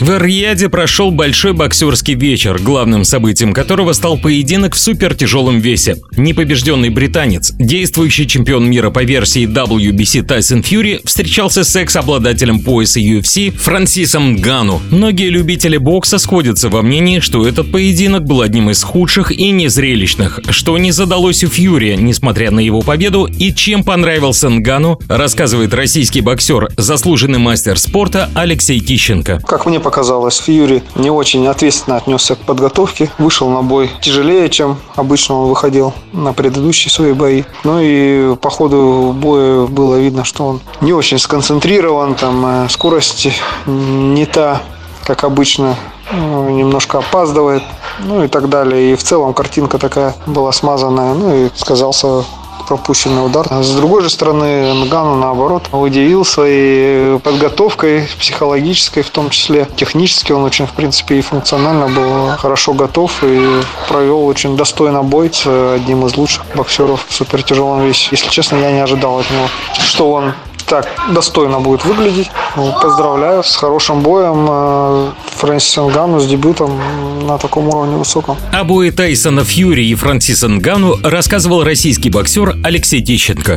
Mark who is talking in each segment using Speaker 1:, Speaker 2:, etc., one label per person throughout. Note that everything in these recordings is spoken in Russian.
Speaker 1: В Эр-Рияде прошел большой боксерский вечер, главным событием которого стал поединок в супертяжелом весе. Непобежденный британец, действующий чемпион мира по версии WBC Тайсон Фьюри, встречался с экс-обладателем пояса UFC Франсисом Гану. Многие любители бокса сходятся во мнении, что этот поединок был одним из худших и незрелищных, что не задалось у Фьюри, несмотря на его победу, и чем понравился Нгану, рассказывает российский боксер, заслуженный мастер спорта Алексей Тищенко.
Speaker 2: Как мне показалось, Фьюри не очень ответственно отнесся к подготовке. Вышел на бой тяжелее, чем обычно он выходил на предыдущие свои бои. Ну и по ходу боя было видно, что он не очень сконцентрирован, там э, скорость не та, как обычно, ну, немножко опаздывает, ну и так далее. И в целом картинка такая была смазанная, ну и сказался пропущенный удар. А с другой же стороны, Нгану, наоборот, удивил своей подготовкой, психологической в том числе. Технически он очень, в принципе, и функционально был хорошо готов и провел очень достойно бой с одним из лучших боксеров в супертяжелом весе. Если честно, я не ожидал от него, что он так достойно будет выглядеть. Поздравляю с хорошим боем э, Фрэнсиса Нгану с дебютом на таком уровне высоком.
Speaker 1: О бое Тайсона Фьюри и Франсиса Нгану рассказывал российский боксер Алексей Тищенко.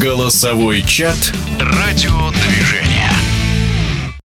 Speaker 3: Голосовой чат «Радиодвижение».